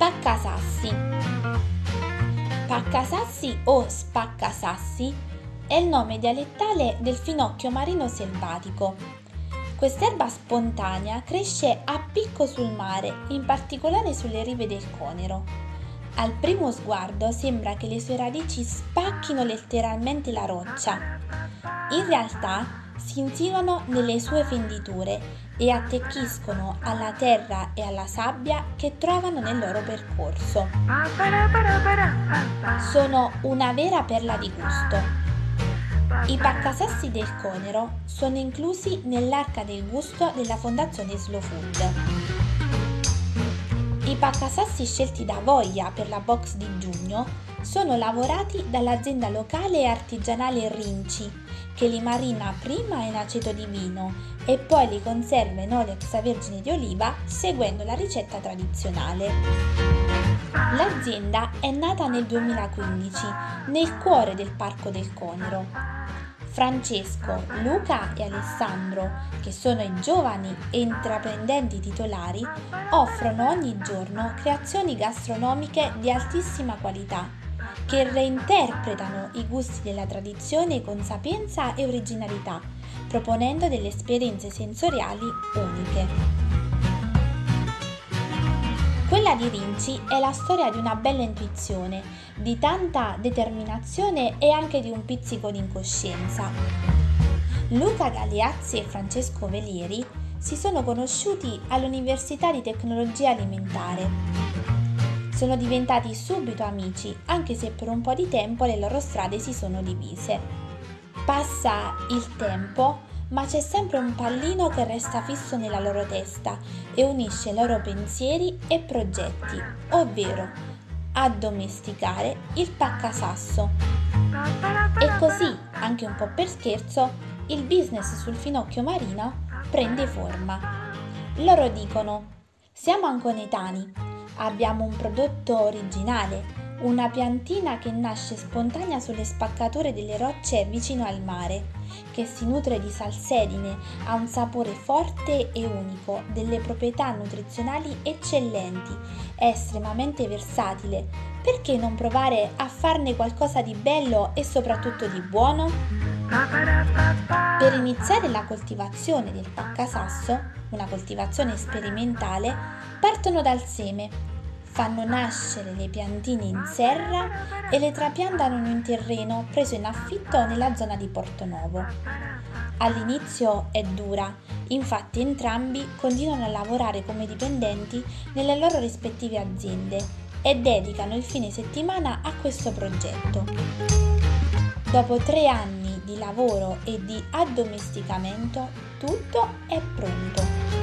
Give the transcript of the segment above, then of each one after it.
Spaccasassi. Paccasassi o spaccasassi è il nome dialettale del finocchio marino selvatico. Quest'erba spontanea cresce a picco sul mare, in particolare sulle rive del Conero. Al primo sguardo sembra che le sue radici spacchino letteralmente la roccia. In realtà si insinuano nelle sue fenditure e attecchiscono alla terra e alla sabbia che trovano nel loro percorso. Sono una vera perla di gusto. I paccasassi del Conero sono inclusi nell'arca del gusto della Fondazione Slow Food. I paccasassi scelti da Voglia per la box di giugno sono lavorati dall'azienda locale e artigianale Rinci, che li marina prima in aceto di vino e poi li conserva in olio extravergine di oliva seguendo la ricetta tradizionale. L'azienda è nata nel 2015 nel cuore del Parco del Conero. Francesco, Luca e Alessandro, che sono i giovani e intraprendenti titolari, offrono ogni giorno creazioni gastronomiche di altissima qualità che reinterpretano i gusti della tradizione con sapienza e originalità, proponendo delle esperienze sensoriali uniche. Quella di Rinci è la storia di una bella intuizione, di tanta determinazione e anche di un pizzico di incoscienza. Luca Galeazzi e Francesco Velieri si sono conosciuti all'Università di Tecnologia Alimentare sono diventati subito amici, anche se per un po' di tempo le loro strade si sono divise. Passa il tempo, ma c'è sempre un pallino che resta fisso nella loro testa e unisce i loro pensieri e progetti, ovvero addomesticare il paccasasso. E così, anche un po' per scherzo, il business sul finocchio marino prende forma. Loro dicono: Siamo anconetani, Abbiamo un prodotto originale, una piantina che nasce spontanea sulle spaccature delle rocce vicino al mare, che si nutre di salsedine, ha un sapore forte e unico, delle proprietà nutrizionali eccellenti, è estremamente versatile. Perché non provare a farne qualcosa di bello e soprattutto di buono? Per iniziare la coltivazione del paccasasso, una coltivazione sperimentale, partono dal seme fanno nascere le piantine in serra e le trapiantano in un terreno preso in affitto nella zona di Porto Novo. All'inizio è dura, infatti entrambi continuano a lavorare come dipendenti nelle loro rispettive aziende e dedicano il fine settimana a questo progetto. Dopo tre anni di lavoro e di addomesticamento, tutto è pronto.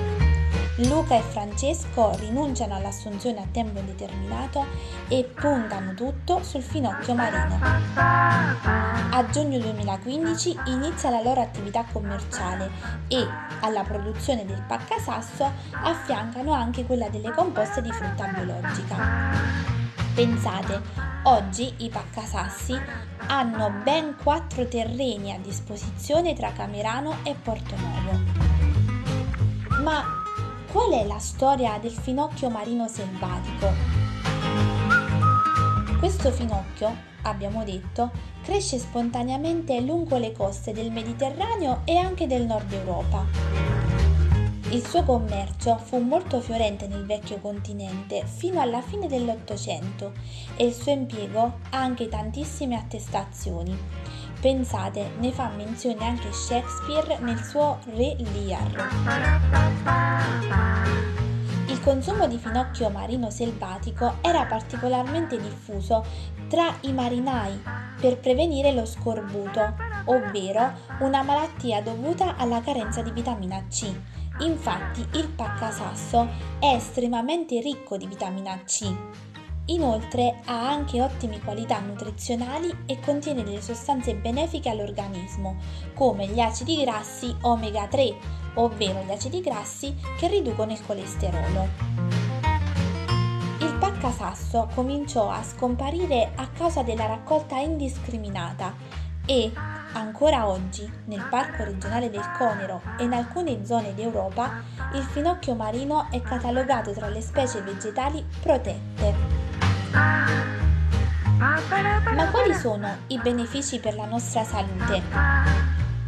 Luca e Francesco rinunciano all'assunzione a tempo indeterminato e puntano tutto sul finocchio marino. A giugno 2015 inizia la loro attività commerciale e alla produzione del paccasasso affiancano anche quella delle composte di frutta biologica. Pensate, oggi i paccasassi hanno ben quattro terreni a disposizione tra Camerano e Portonovo. Qual è la storia del finocchio marino selvatico? Questo finocchio, abbiamo detto, cresce spontaneamente lungo le coste del Mediterraneo e anche del nord Europa. Il suo commercio fu molto fiorente nel vecchio continente fino alla fine dell'Ottocento e il suo impiego ha anche tantissime attestazioni. Pensate, ne fa menzione anche Shakespeare nel suo Re Lear. Il consumo di finocchio marino selvatico era particolarmente diffuso tra i marinai per prevenire lo scorbuto, ovvero una malattia dovuta alla carenza di vitamina C. Infatti il paccasasso è estremamente ricco di vitamina C. Inoltre ha anche ottime qualità nutrizionali e contiene delle sostanze benefiche all'organismo, come gli acidi grassi omega 3, ovvero gli acidi grassi che riducono il colesterolo. Il paccasasso cominciò a scomparire a causa della raccolta indiscriminata e, Ancora oggi, nel Parco regionale del Conero e in alcune zone d'Europa, il finocchio marino è catalogato tra le specie vegetali protette. Ma quali sono i benefici per la nostra salute?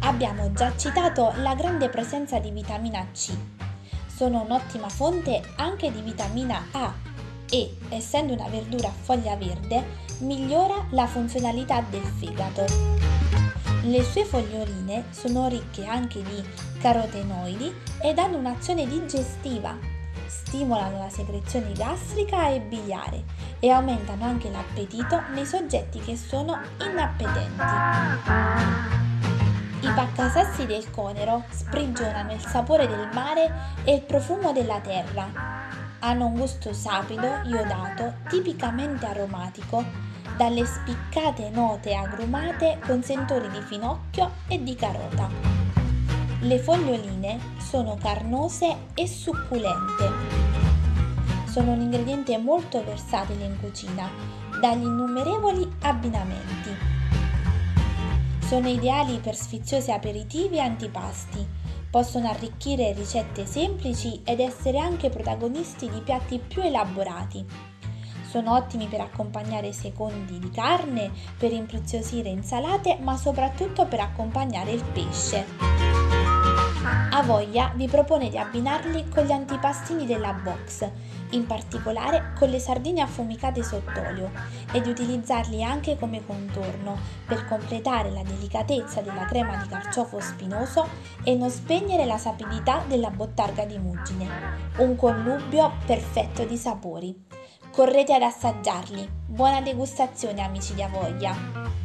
Abbiamo già citato la grande presenza di vitamina C. Sono un'ottima fonte anche di vitamina A e, essendo una verdura a foglia verde, migliora la funzionalità del fegato. Le sue foglioline sono ricche anche di carotenoidi ed hanno un'azione digestiva. Stimolano la secrezione gastrica e biliare e aumentano anche l'appetito nei soggetti che sono inappetenti. I paccasassi del conero sprigionano il sapore del mare e il profumo della terra. Hanno un gusto sapido, iodato, tipicamente aromatico dalle spiccate note agrumate con sentori di finocchio e di carota. Le foglioline sono carnose e succulente. Sono un ingrediente molto versatile in cucina, dagli innumerevoli abbinamenti. Sono ideali per sfiziosi aperitivi e antipasti. Possono arricchire ricette semplici ed essere anche protagonisti di piatti più elaborati sono ottimi per accompagnare secondi di carne, per impreziosire insalate, ma soprattutto per accompagnare il pesce. Avoia vi propone di abbinarli con gli antipastini della box, in particolare con le sardine affumicate sott'olio, e di utilizzarli anche come contorno per completare la delicatezza della crema di carciofo spinoso e non spegnere la sapidità della bottarga di muggine. Un connubio perfetto di sapori. Correte ad assaggiarli. Buona degustazione amici di Avoia!